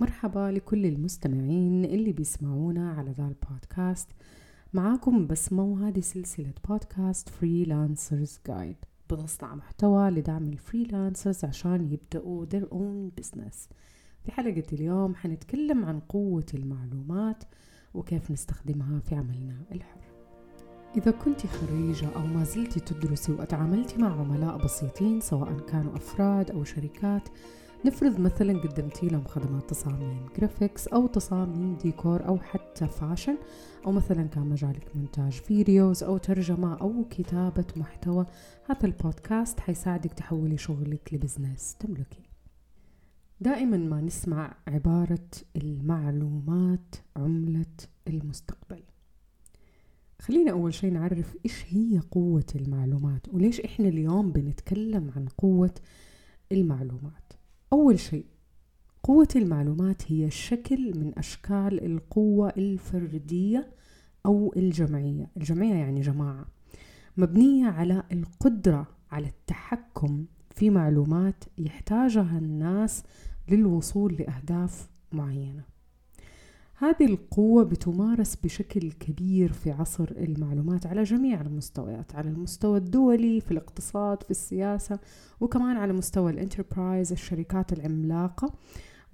مرحبا لكل المستمعين اللي بيسمعونا على ذا البودكاست. معاكم بسمة وهذه سلسلة بودكاست Freelancers Guide بنصنع محتوى لدعم ال freelancers عشان يبدأوا their own business. في حلقة اليوم حنتكلم عن قوة المعلومات وكيف نستخدمها في عملنا الحر. إذا كنت خريجة أو ما زلت تدرسي وأتعاملتي مع عملاء بسيطين سواء كانوا أفراد أو شركات نفرض مثلا قدمتي لهم خدمات تصاميم graphics أو تصاميم ديكور أو حتى fashion أو مثلا كان مجالك مونتاج videos أو ترجمة أو كتابة محتوى. هذا البودكاست حيساعدك تحولي شغلك ل business. تملكي. دائما ما نسمع عبارة المعلومات عملة المستقبل. خلينا أول شيء نعرف إيش هي قوة المعلومات وليش إحنا اليوم بنتكلم عن قوة المعلومات. أول شيء قوة المعلومات هي شكل من أشكال القوة الفردية أو الجمعية. الجمعية يعني جماعة مبنية على القدرة على التحكم في معلومات يحتاجها الناس للوصول لأهداف معينة. هذه القوة بتمارس بشكل كبير في عصر المعلومات على جميع المستويات على المستوى الدولي في الاقتصاد في السياسة وكمان على مستوى الانتربرايز الشركات العملاقة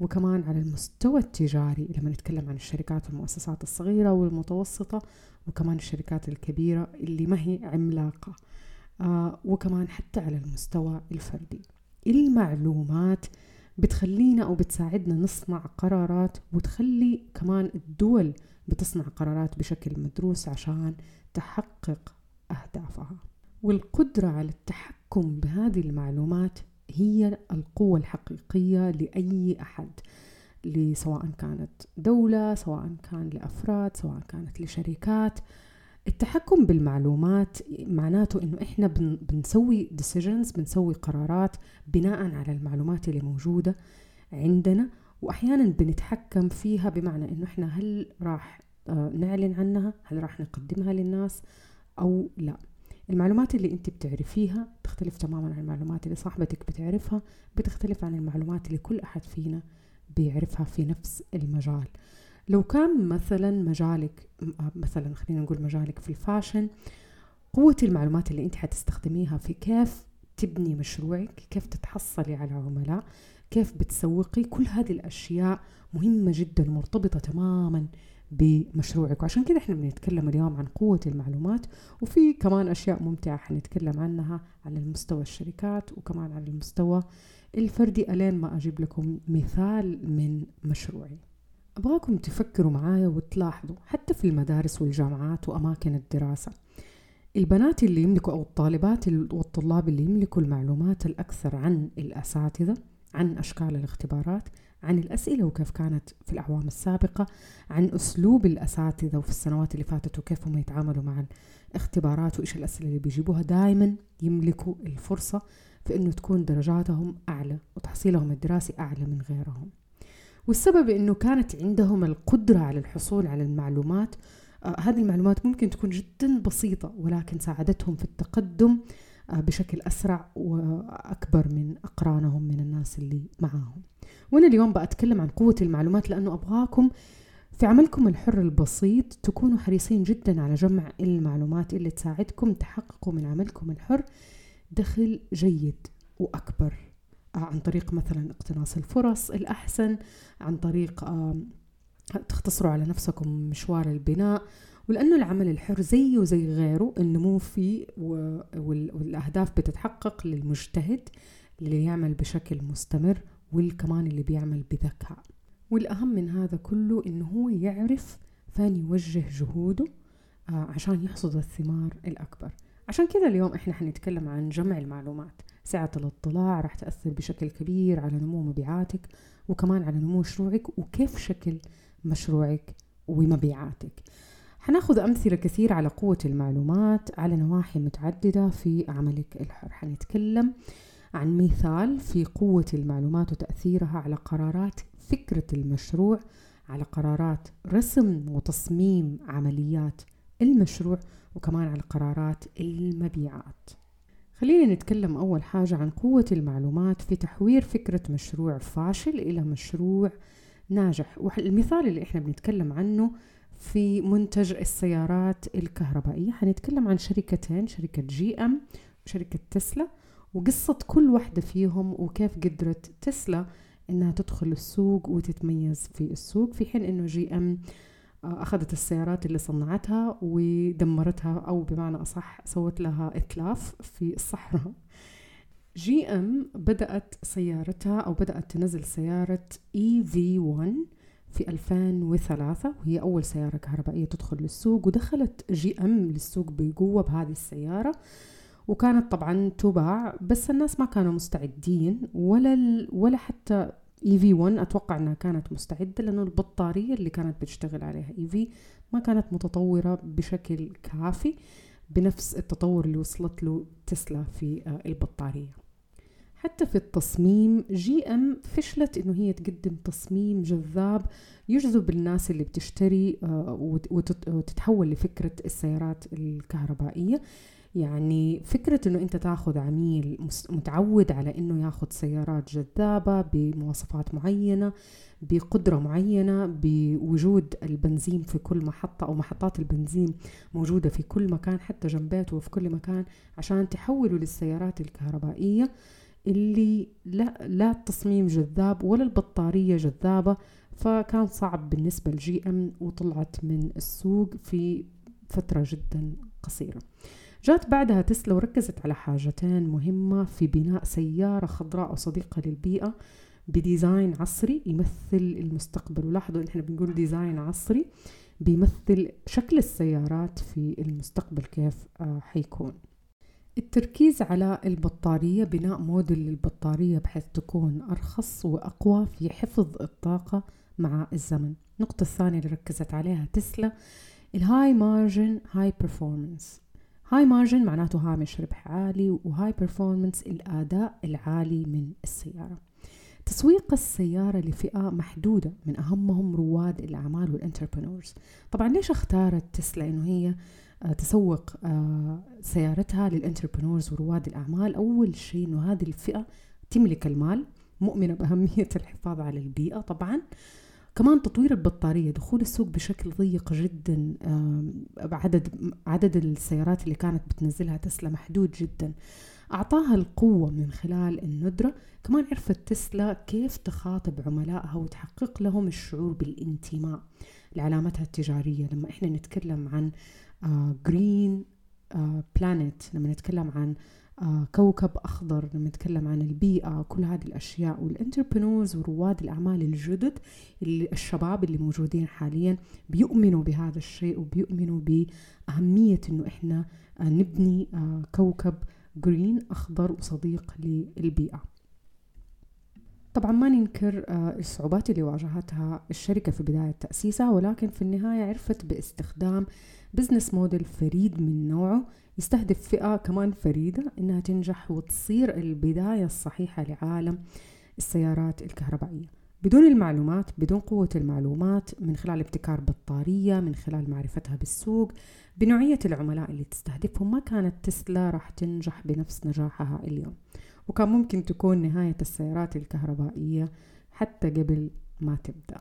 وكمان على المستوى التجاري لما نتكلم عن الشركات والمؤسسات الصغيرة والمتوسطة وكمان الشركات الكبيرة اللي ما هي عملاقة آه وكمان حتى على المستوى الفردي. المعلومات بتخلينا أو بتساعدنا نصنع قرارات وتخلي كمان الدول بتصنع قرارات بشكل مدروس عشان تحقق أهدافها. والقدرة على التحكم بهذه المعلومات هي القوة الحقيقية لأي أحد سواء كانت دولة سواء كان لأفراد سواء كانت لشركات. التحكم بالمعلومات معناته إنه إحنا بن بنسوي decisions بنسوي قرارات بناء على المعلومات اللي موجودة عندنا واحيانا بنتحكم فيها بمعنى إنه إحنا هل راح آه، نعلن عنها؟ هل راح نقدمها للناس؟ أو لا. المعلومات اللي أنت بتعرفيها تختلف تماما عن المعلومات اللي صاحبتك بتعرفها بتختلف عن المعلومات اللي كل أحد فينا بيعرفها في نفس المجال. لو كان مثلا مجالك مثلا خلينا نقول مجالك في الفاشن قوة المعلومات اللي أنت حتستخدميها في كيف تبني مشروعك كيف تتحصلي على عملاء كيف بتسوقي كل هذه الأشياء مهمة جدا مرتبطة تماما بمشروعك. وعشان كده إحنا بنتكلم اليوم عن قوة المعلومات وفي كمان أشياء ممتعة حنتكلم عنها على المستوى الشركات وكمان على المستوى الفردي. ألين ما أجيب لكم مثال من مشروعي. أبغاكم تفكروا معايا وتلاحظوا حتى في المدارس والجامعات وأماكن الدراسة البنات اللي يملكوا أو الطالبات والطلاب اللي يملكوا المعلومات الأكثر عن الأساتذة عن أشكال الاختبارات عن الأسئلة وكيف كانت في الأعوام السابقة عن أسلوب الأساتذة وفي السنوات اللي فاتت وكيف هم يتعاملوا مع الاختبارات وإيش الأسئلة اللي بيجيبوها دائما يملكوا الفرصة في أنه تكون درجاتهم أعلى وتحصيلهم الدراسي أعلى من غيرهم. والسبب إنه كانت عندهم القدرة على الحصول على المعلومات آه هذه المعلومات ممكن تكون جدا بسيطة ولكن ساعدتهم في التقدم آه بشكل أسرع وأكبر من أقرانهم من الناس اللي معاهم. وأنا اليوم بتكلم عن قوة المعلومات لأنه أبغاكم في عملكم الحر البسيط تكونوا حريصين جدا على جمع المعلومات اللي تساعدكم تحققوا من عملكم الحر دخل جيد وأكبر. عن طريق مثلا اقتناص الفرص الأحسن عن طريق تختصروا على نفسكم مشوار البناء. ولأنه العمل الحر زيه زي غيره النمو فيه والأهداف بتتحقق للمجتهد اللي يعمل بشكل مستمر والكمان اللي بيعمل بذكاء. والأهم من هذا كله إنه هو يعرف فين يوجه جهوده عشان يحصد الثمار الأكبر. عشان كذا اليوم إحنا حنتكلم عن جمع المعلومات سعة الاطلاع راح تأثر بشكل كبير على نمو مبيعاتك وكمان على نمو مشروعك وكيف شكل مشروعك ومبيعاتك. حناخذ أمثلة كثير على قوة المعلومات على نواحي متعددة في عملك الحر. حنتكلم عن مثال في قوة المعلومات وتأثيرها على قرارات فكرة المشروع على قرارات رسم وتصميم عمليات المشروع وكمان على قرارات المبيعات. خلينا نتكلم أول حاجة عن قوة المعلومات في تحوير فكرة مشروع فاشل إلى مشروع ناجح. والمثال اللي إحنا بنتكلم عنه في منتج السيارات الكهربائية. حنتكلم عن شركتين شركة جي إم وشركة تسلا وقصة كل واحدة فيهم وكيف قدرت تسلا إنها تدخل السوق وتتميز في السوق في حين إنه جي إم آه، أخذت السيارات اللي صنعتها ودمرتها أو بمعنى أصح سوت لها إتلاف في الصحراء. جي إم بدأت سيارتها أو بدأت تنزل سيارة EV 1 في 2003 وهي أول سيارة كهربائية تدخل للسوق ودخلت جي أم للسوق بقوة بهذه السيارة. وكانت طبعا تباع بس الناس ما كانوا مستعدين ولا ولا حتى EV 1 أتوقع إنها كانت مستعدة لأنه البطارية اللي كانت بتشتغل عليها EV ما كانت متطورة بشكل كافي بنفس التطور اللي وصلت له تسلا في آه، البطارية. حتى في التصميم جي إم فشلت إنه هي تقدم تصميم جذاب يجذب الناس اللي بتشتري آه، وتتحول لفكرة السيارات الكهربائية. يعني فكرة إنه أنت تاخذ عميل متعود على إنه ياخذ سيارات جذابة بمواصفات معينة بقدرة معينة بوجود البنزين في كل محطة أو محطات البنزين موجودة في كل مكان حتى جنب بيته وفي كل مكان عشان تحولوا للسيارات الكهربائية اللي لا, لا التصميم جذاب ولا البطارية جذابة فكان صعب بالنسبة لجي إم وطلعت من السوق في فترة جدا قصيرة. جات بعدها تسلا وركزت على حاجتين مهمة في بناء سيارة خضراء وصديقة للبيئة ب design عصري يمثل المستقبل. ولاحظوا إن إحنا بنقول design عصري بيمثل شكل السيارات في المستقبل كيف آه، حيكون. التركيز على البطارية بناء موديل للبطارية بحيث تكون أرخص وأقوى في حفظ الطاقة مع الزمن. النقطة الثانية اللي ركزت عليها تسلا ال high margin high performance high margin معناته هامش ربح عالي و high performance الأداء العالي من السيارة. تسويق السيارة لفئة محدودة من أهمهم رواد الأعمال وال entrepreneurs طبعا ليش اختارت تسلا؟ إنه هي آه، تسوق آه، سيارتها للانتربرنورز ورواد الأعمال. أول شيء إنه هذه الفئة تملك المال مؤمنة بأهمية الحفاظ على البيئة طبعا. كمان تطوير البطارية دخول السوق بشكل ضيق جدا عدد عدد السيارات اللي كانت بتنزلها تسلا محدود جدا. أعطاها القوة من خلال الندرة. كمان عرفت تسلا كيف تخاطب عملائها وتحقق لهم الشعور بالانتماء لعلامتها التجارية. لما إحنا نتكلم عن green آه، planet آه، لما نتكلم عن كوكب أخضر لما نتكلم عن البيئة كل هذه الأشياء. وال entrepreneurs ورواد الأعمال الجدد اللي الشباب اللي موجودين حاليا بيؤمنوا بهذا الشيء وبيؤمنوا بأهمية إنه إحنا آه، نبني آه، كوكب green أخضر وصديق للبيئة. طبعا ما ننكر الصعوبات اللي واجهتها الشركة في بداية تأسيسها ولكن في النهاية عرفت باستخدام بزنس موديل فريد من نوعه. يستهدف فئة كمان فريدة إنها تنجح وتصير البداية الصحيحة لعالم السيارات الكهربائية. بدون المعلومات بدون قوة المعلومات من خلال ابتكار بطارية من خلال معرفتها بالسوق بنوعية العملاء اللي تستهدفهم ما كانت تسلا راح تنجح بنفس نجاحها اليوم. وكان ممكن تكون نهاية السيارات الكهربائية حتى قبل ما تبدأ.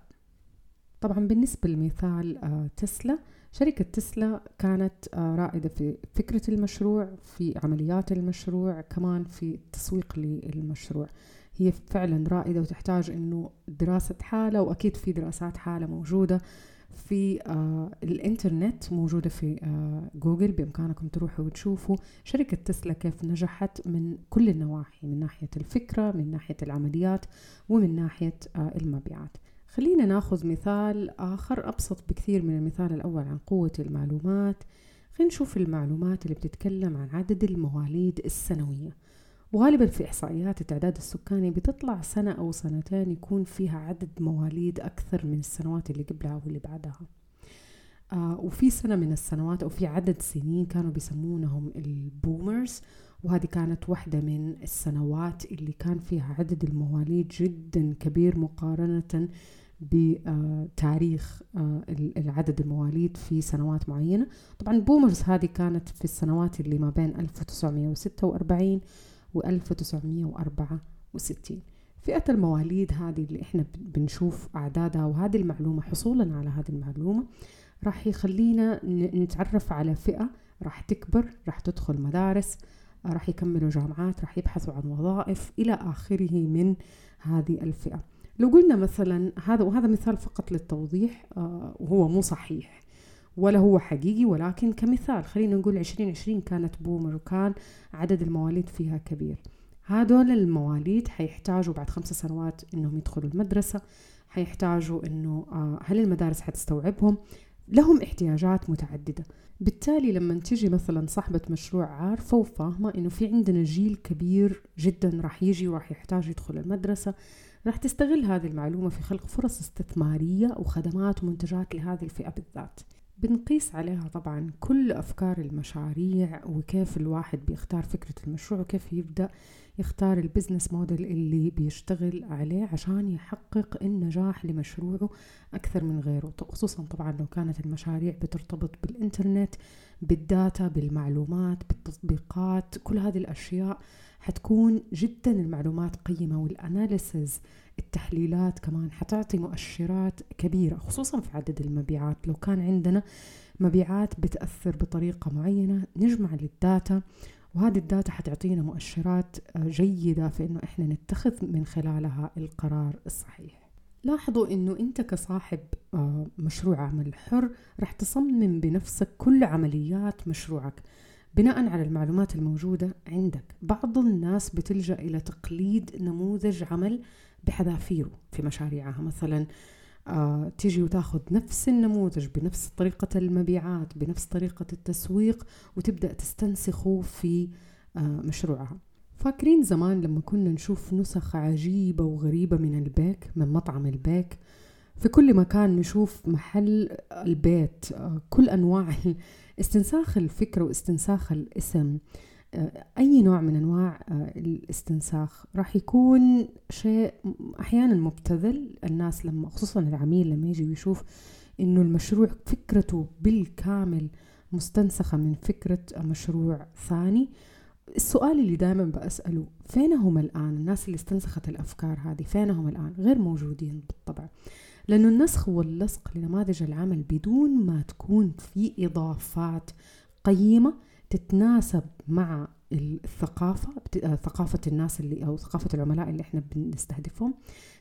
طبعا بالنسبة لمثال آه، تسلا. شركة تسلا كانت آه، رائدة في فكرة المشروع في عمليات المشروع كمان في التسويق للمشروع. هي فعلا رائدة وتحتاج إنه دراسة حالة وأكيد في دراسات حالة موجودة. في آه الإنترنت موجودة في آه جوجل بإمكانكم تروحوا وتشوفوا. شركة تسلا كيف نجحت من كل النواحي من ناحية الفكرة من ناحية العمليات ومن ناحية آه المبيعات. خلينا ناخذ مثال آخر أبسط بكثير من المثال الأول عن قوة المعلومات. خلينا نشوف المعلومات اللي بتتكلم عن عدد المواليد السنوية. وغالبا في إحصائيات التعداد السكاني بتطلع سنة أو سنتين يكون فيها عدد مواليد أكثر من السنوات اللي قبلها واللي بعدها. آه وفي سنة من السنوات أو في عدد سنين كانوا بيسمونهم البومرز وهذه كانت واحدة من السنوات اللي كان فيها عدد المواليد جدا كبير مقارنة بتاريخ آه، العدد المواليد في سنوات معينة. طبعا بومرز هذه كانت في السنوات اللي ما بين 1946 و 1964 فئة المواليد هذه اللي إحنا بنشوف أعدادها وهذه المعلومة حصولا على هذه المعلومة راح يخلينا نتعرف على فئة راح تكبر راح تدخل مدارس راح يكملوا جامعات راح يبحثوا عن وظائف إلى آخره من هذه الفئة. لو قلنا مثلا هذا وهذا مثال فقط للتوضيح آه، وهو مو صحيح. ولا هو حقيقي ولكن كمثال خلينا نقول 2020 كانت بومر وكان عدد المواليد فيها كبير. هذول المواليد حيحتاجوا بعد خمس سنوات إنهم يدخلوا المدرسة حيحتاجوا إنه آه، هل المدارس حتستوعبهم؟ لهم احتياجات متعددة. بالتالي لما تجي مثلا صاحبة مشروع عارفة وفاهمة إنه في عندنا جيل كبير جدا راح يجي وراح يحتاج يدخل المدرسة. راح تستغل هذه المعلومة في خلق فرص استثمارية وخدمات ومنتجات لهذه الفئة بالذات. بنقيس عليها طبعا كل أفكار المشاريع وكيف الواحد بيختار فكرة المشروع وكيف يبدأ يختار ال business model اللي بيشتغل عليه عشان يحقق النجاح لمشروعه أكثر من غيره. خصوصا طبعا لو كانت المشاريع بترتبط بالإنترنت بال data بالمعلومات بالتطبيقات كل هذه الأشياء حتكون جدا المعلومات قيمة وال analysis التحليلات كمان حتعطي مؤشرات كبيرة خصوصا في عدد المبيعات. لو كان عندنا مبيعات بتأثر بطريقة معينة نجمع لل data وهذه الداتا حتعطينا مؤشرات آه، جيدة في إنه إحنا نتخذ من خلالها القرار الصحيح. لاحظوا إنه أنت كصاحب آه، مشروع عمل حر رح تصمم بنفسك كل عمليات مشروعك بناء على المعلومات الموجودة عندك. بعض الناس بتلجأ إلى تقليد نموذج عمل بحذافيره في مشاريعها. مثلا آه تيجي وتاخذ نفس النموذج بنفس طريقة المبيعات بنفس طريقة التسويق وتبدأ تستنسخه في آه مشروعها. فاكرين زمان لما كنا نشوف نسخ عجيبة وغريبة من البيك من مطعم البيك؟ في كل مكان نشوف محل البيت آه كل أنواع استنساخ الفكرة واستنساخ الاسم. أي نوع من أنواع آه، الاستنساخ راح يكون شيء أحيانا مبتذل. الناس لما خصوصا العميل لما يجي ويشوف إنه المشروع فكرته بالكامل مستنسخة من فكرة مشروع ثاني السؤال اللي دائما بسأله فينهم الآن؟ الناس اللي استنسخت الأفكار هذه فينهم الآن؟ غير موجودين بالطبع. لأنه النسخ واللصق لنماذج العمل بدون ما تكون في إضافات قيمة تتناسب مع الثقافة آه، ثقافة الناس اللي أو ثقافة العملاء اللي إحنا بنستهدفهم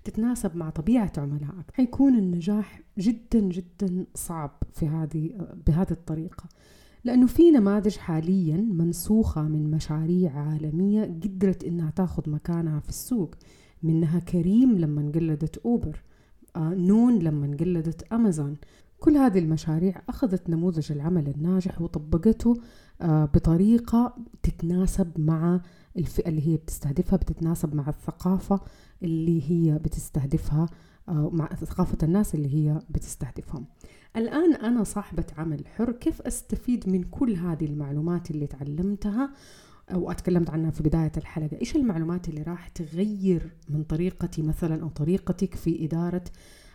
تتناسب مع طبيعة عملائك. حيكون النجاح جدا جدا صعب في هذه بهذه الطريقة لأنه في نماذج حاليا منسوخة من مشاريع عالمية قدرت إنها تاخذ مكانها في السوق. منها كريم لما قلدت أوبر آه نون لما قلدت أمازون. كل هذه المشاريع أخذت نموذج العمل الناجح وطبقته بطريقة تتناسب مع الفئة اللي هي بتستهدفها بتتناسب مع الثقافة اللي هي بتستهدفها آه، مع ثقافة الناس اللي هي بتستهدفهم. الآن أنا صاحبة عمل حر كيف أستفيد من كل هذه المعلومات اللي تعلمتها؟ أو أتكلمت عنها في بداية الحلقة. إيش المعلومات اللي راح تغير من طريقتي مثلا أو طريقتك في إدارة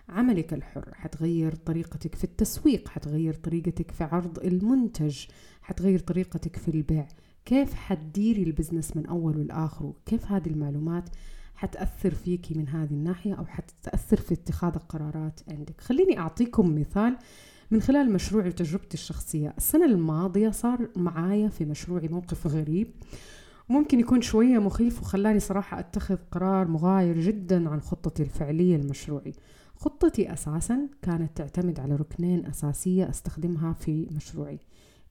عملك الحر حتغير طريقتك في التسويق حتغير طريقتك في عرض المنتج حتغير طريقتك في البيع. كيف حتديري البزنس من أول والآخر؟ كيف هذه المعلومات حتأثر فيكي من هذه الناحية أو حتأثر في اتخاذ القرارات عندك؟ خليني أعطيكم مثال من خلال مشروعي وتجربتي الشخصية. السنة الماضية صار معايا في مشروعي موقف غريب. ممكن يكون شوية مخيف وخلاني صراحة أتخذ قرار مغاير جدا عن خطتي الفعلية لمشروعي. خطتي أساسا كانت تعتمد على ركنين أساسية أستخدمها في مشروعي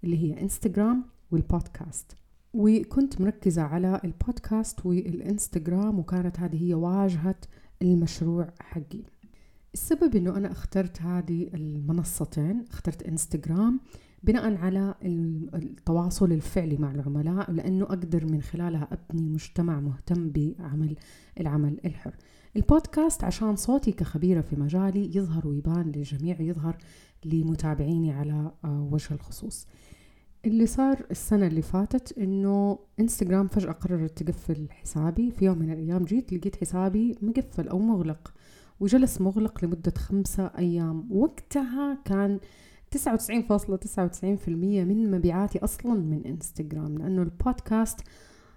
اللي هي انستغرام والبودكاست وكنت مركزة على البودكاست والإنستغرام وكانت هذه هي واجهة المشروع حقي. السبب إنه أنا اخترت هذه المنصتين اخترت انستغرام بناء على التواصل الفعلي مع العملاء لأنه أقدر من خلالها أبني مجتمع مهتم بعمل العمل الحر. البودكاست عشان صوتي كخبيرة في مجالي يظهر ويبان للجميع يظهر لمتابعيني على آه، وجه الخصوص. اللي صار السنة اللي فاتت إنه انستغرام فجأة قررت تقفل حسابي. في يوم من الأيام جيت لقيت حسابي مقفل أو مغلق وجلس مغلق لمدة خمسة أيام. وقتها كان 99.99% من مبيعاتي أصلا من انستغرام لأنه البودكاست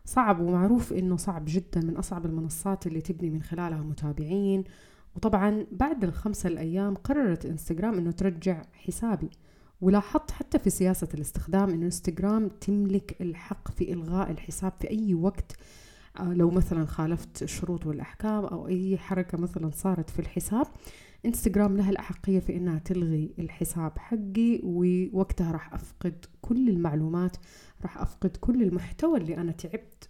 صعب ومعروف إنه صعب جدا من أصعب المنصات اللي تبني من خلالها متابعين. وطبعا بعد الخمسة الأيام قررت إنستغرام إنه ترجع حسابي. ولاحظت حتى في سياسة الاستخدام إنه إنستغرام تملك الحق في إلغاء الحساب في أي وقت. آه، لو مثلا خالفت الشروط والأحكام أو أي حركة مثلا صارت في الحساب إنستغرام لها الأحقية في إنها تلغي الحساب حقي ووقتها راح أفقد كل المعلومات راح أفقد كل المحتوى اللي أنا تعبت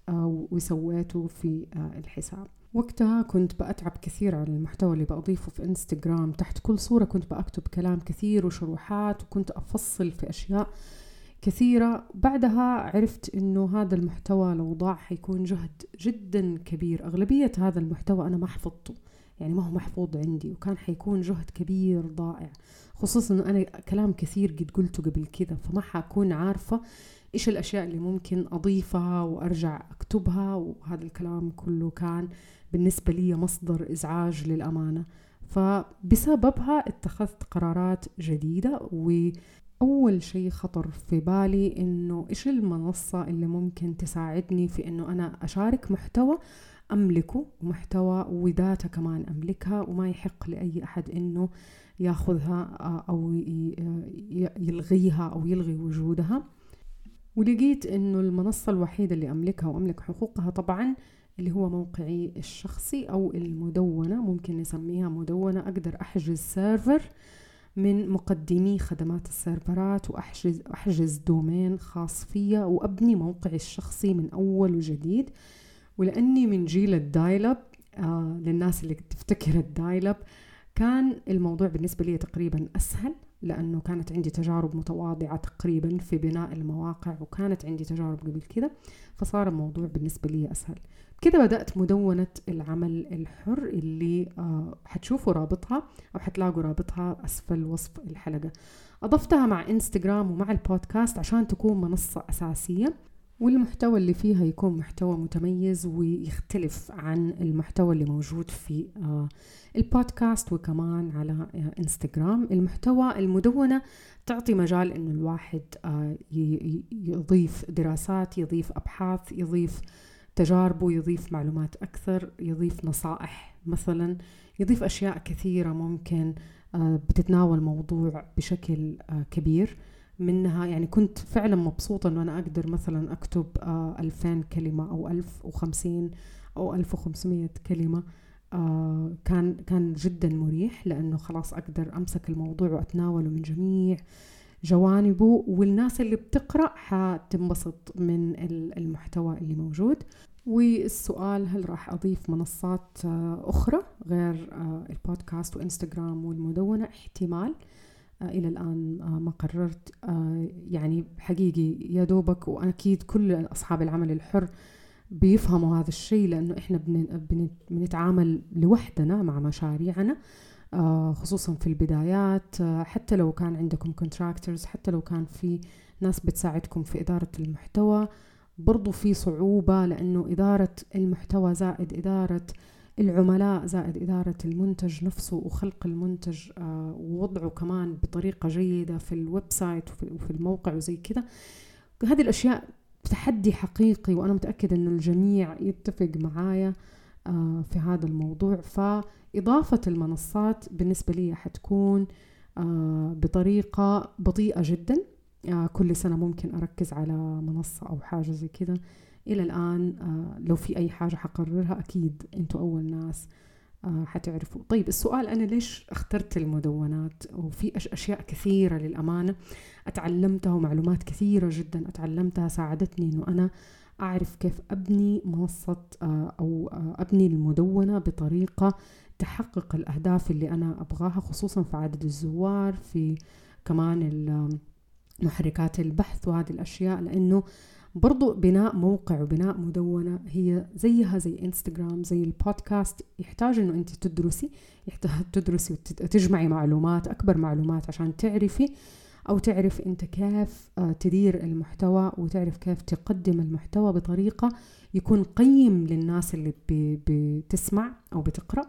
وسويته في آه، الحساب. وقتها كنت بأتعب كثير على المحتوى اللي بأضيفه في إنستغرام. تحت كل صورة كنت بأكتب كلام كثير وشروحات وكنت أفصل في أشياء كثيرة. بعدها عرفت إنه هذا المحتوى لو ضاع حيكون جهد جدا كبير. أغلبية هذا المحتوى أنا ما حفظته يعني ما هو محفوظ عندي وكان حيكون جهد كبير ضائع. خصوصا انه أنا كلام كثير قد قلته قبل كذا فما حكون عارفة إيش الأشياء اللي ممكن أضيفها وأرجع أكتبها؟ وهذا الكلام كله كان بالنسبة لي مصدر إزعاج للأمانة. فبسببها اتخذت قرارات جديدة وأول شيء خطر في بالي إنه إيش المنصة اللي ممكن تساعدني في إنه أنا أشارك محتوى أملكه ومحتوى وداتا كمان أملكها وما يحق لأي أحد إنه ياخذها أو يلغيها أو يلغي وجودها. ولقيت إنه المنصة الوحيدة اللي أملكها وأملك حقوقها طبعا اللي هو موقعي الشخصي أو المدونة ممكن نسميها مدونة أقدر أحجز server من مقدمي خدمات السيرفرات وأحجز أحجز domain خاص فيا وأبني موقعي الشخصي من أول وجديد. ولأني من جيل ال dial-up آه للناس اللي تفتكر ال dial-up كان الموضوع بالنسبة لي تقريبا أسهل. لأنه كانت عندي تجارب متواضعة تقريبا في بناء المواقع وكانت عندي تجارب قبل كذا فصار الموضوع بالنسبة لي أسهل. كده بدأت مدونة العمل الحر اللي آه حتشوفوا رابطها أو حتلاقوا رابطها أسفل وصف الحلقة. أضفتها مع إنستغرام ومع البودكاست عشان تكون منصة أساسية. والمحتوى اللي فيها يكون محتوى متميز ويختلف عن المحتوى اللي موجود في آه، البودكاست وكمان على آه، إنستغرام. المحتوى المدونة تعطي مجال إنه الواحد آه، يضيف دراسات يضيف أبحاث يضيف تجاربه يضيف معلومات أكثر يضيف نصائح مثلا يضيف أشياء كثيرة ممكن بتتناول موضوع بشكل كبير. منها يعني كنت فعلا مبسوطة إنه أنا أقدر مثلا أكتب آه 2000 كلمة أو 1050 أو 1500 كلمة. آه كان كان جدا مريح لأنه خلاص أقدر أمسك الموضوع وأتناوله من جميع جوانبه. والناس اللي بتقرأ حتنبسط من المحتوى اللي موجود. والسؤال هل راح أضيف منصات آه أخرى غير آه البودكاست وإنستغرام والمدونة؟ احتمال. آه، إلى الآن آه، ما قررت. آه، يعني حقيقي يا دوبك وأكيد كل أصحاب العمل الحر بيفهموا هذا الشيء لأنه إحنا بنتعامل لوحدنا مع مشاريعنا خصوصا في البدايات. حتى لو كان عندكم contractors حتى لو كان في ناس بتساعدكم في إدارة المحتوى برضو في صعوبة لأنه إدارة المحتوى زائد إدارة العملاء زائد إدارة المنتج نفسه وخلق المنتج آه، ووضعه كمان بطريقة جيدة في ال website وفي الموقع وزي كذا هذه الأشياء تحدي حقيقي وأنا متأكدة أنه الجميع يتفق معايا آه، في هذا الموضوع. فإضافة المنصات بالنسبة لي حتكون آه، بطريقة بطيئة جدا. كل سنة ممكن أركز على منصة أو حاجة زي كذا إلى الآن آه، لو في أي حاجة حقررها أكيد أنتوا أول ناس آه، حتعرفوا. طيب السؤال أنا ليش اخترت المدونات؟ وفي أشياء كثيرة للأمانة. أتعلمتها ومعلومات كثيرة جدا أتعلمتها ساعدتني أنه أنا أعرف كيف أبني منصة آه، أو أبني المدونة بطريقة تحقق الأهداف اللي أنا أبغاها خصوصا في عدد الزوار في كمان محركات البحث وهذه الأشياء لأنه برضو بناء موقع وبناء مدونة هي زيها زي انستغرام زي البودكاست يحتاج إنه أنت تدرسي يحتاج تدرسي وتجمعي معلومات أكبر معلومات عشان تعرفي أو تعرف أنت كيف آه، تدير المحتوى وتعرف كيف تقدم المحتوى بطريقة يكون قيم للناس اللي بتسمع أو بتقرأ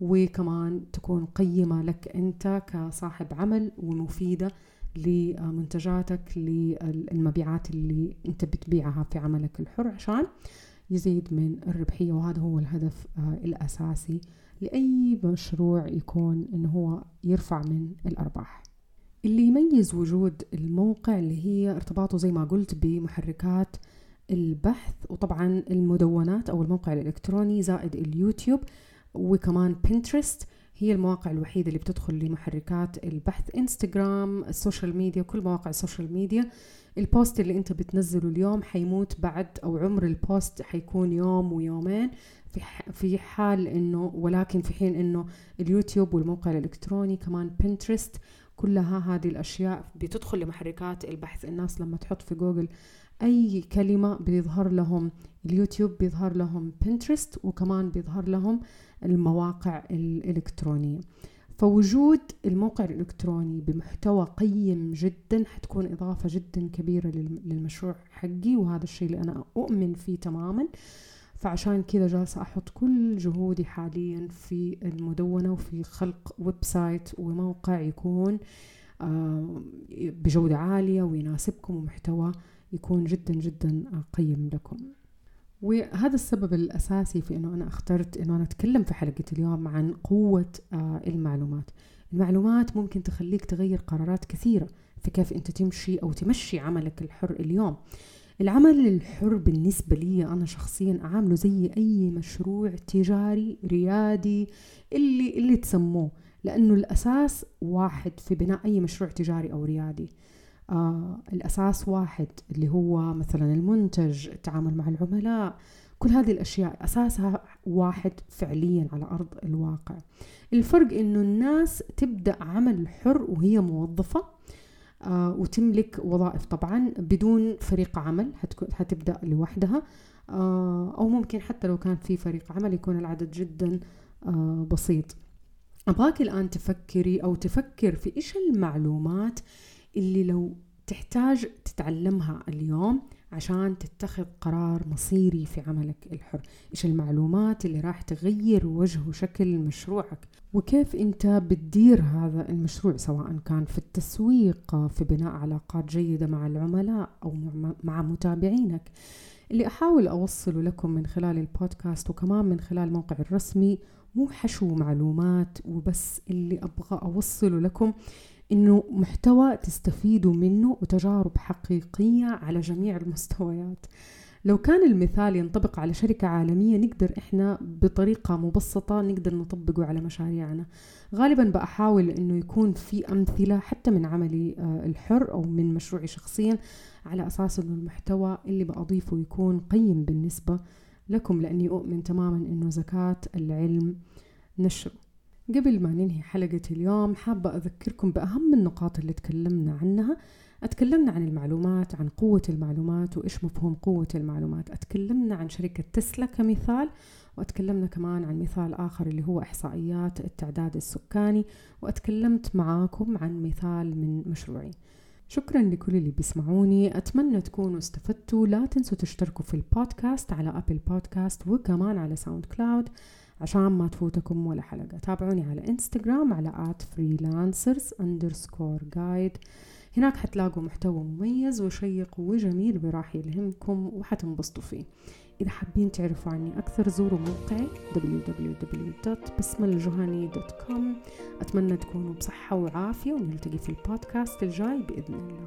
وكمان تكون قيمة لك أنت كصاحب عمل ومفيدة لمنتجاتك للمبيعات اللي أنت بتبيعها في عملك الحر عشان يزيد من الربحية وهذا هو الهدف آه، الأساسي لأي مشروع يكون إنه هو يرفع من الأرباح. اللي يميز وجود الموقع اللي هي ارتباطه زي ما قلت بمحركات البحث وطبعا المدونات أو الموقع الإلكتروني زائد اليوتيوب وكمان بنترست هي المواقع الوحيدة اللي بتدخل لمحركات البحث. انستغرام ال social media كل مواقع ال social media ال post اللي انت بتنزله اليوم حيموت بعد أو عمر ال post حيكون يوم ويومين. في في حال إنه ولكن في حين إنه اليوتيوب والموقع الإلكتروني كمان بنترست كلها هذه الأشياء بتدخل لمحركات البحث. الناس لما تحط في جوجل أي كلمة بيظهر لهم اليوتيوب بيظهر لهم بنترست وكمان بيظهر لهم المواقع الإلكترونية. فوجود الموقع الإلكتروني بمحتوى قيم جدا حتكون إضافة جدا كبيرة للمشروع حقي وهذا الشيء اللي أنا أؤمن فيه تماما. فعشان كذا جالسة أحط كل جهودي حاليا في المدونة وفي خلق website وموقع يكون آه، بجودة عالية ويناسبكم ومحتوى يكون جدا جدا قيم لكم. وهذا السبب الأساسي في أنه أنا اخترت أنه أنا أتكلم في حلقة اليوم عن قوة آه، المعلومات. المعلومات ممكن تخليك تغير قرارات كثيرة في كيف أنت تمشي أو تمشي عملك الحر اليوم. العمل الحر بالنسبة لي أنا شخصيا أعامله زي أي مشروع تجاري ريادي اللي اللي تسموه. لأنه الأساس واحد في بناء أي مشروع تجاري أو ريادي. آه الأساس واحد اللي هو مثلا المنتج التعامل مع العملاء كل هذه الأشياء أساسها واحد فعليا على أرض الواقع. الفرق إنه الناس تبدأ عمل حر وهي موظفة آه وتملك وظائف طبعا بدون فريق عمل حتبدأ لوحدها. آه أو ممكن حتى لو كان في فريق عمل يكون العدد جدا آه بسيط. أبغاك الآن تفكري أو تفكر في إيش المعلومات اللي لو تحتاج تتعلمها اليوم عشان تتخذ قرار مصيري في عملك الحر. إيش المعلومات اللي راح تغير وجه وشكل مشروعك؟ وكيف أنت بتدير هذا المشروع سواء كان في التسويق في بناء علاقات جيدة مع العملاء أو مع متابعينك؟ اللي أحاول أوصله لكم من خلال البودكاست وكمان من خلال الموقع الرسمي مو حشو معلومات وبس اللي أبغى أوصله لكم إنه محتوى تستفيدوا منه وتجارب حقيقية على جميع المستويات. لو كان المثال ينطبق على شركة عالمية نقدر إحنا بطريقة مبسطة نقدر نطبقه على مشاريعنا. غالبا بأحاول إنه يكون في أمثلة حتى من عملي آه، الحر أو من مشروعي شخصيا على أساس إنه المحتوى اللي بأضيفه يكون قيم بالنسبة لكم لأني أؤمن تماما إنه زكاة العلم نشره قبل ما ننهي حلقة اليوم حابة أذكركم بأهم النقاط اللي تكلمنا عنها. أتكلمنا عن المعلومات عن قوة المعلومات وإيش مفهوم قوة المعلومات. أتكلمنا عن شركة تسلا كمثال وأتكلمنا كمان عن مثال آخر اللي هو إحصائيات التعداد السكاني وأتكلمت معاكم عن مثال من مشروعي. شكرا لكل اللي بيسمعوني. أتمنى تكونوا استفدتوا. لا تنسوا تشتركوا في البودكاست على أبل بودكاست وكمان على ساوند كلاود عشان ما تفوتكم ولا حلقة. تابعوني على إنستغرام على at freelancers underscore guide هناك حتلاقوا محتوى مميز وشيق وجميل راح يلهمكم وحتنبسطوا فيه. إذا حابين تعرفوا عني أكثر زوروا موقعي www.بسملجهني.com أتمنى تكونوا بصحة وعافية ونلتقي في البودكاست الجاي بإذن الله.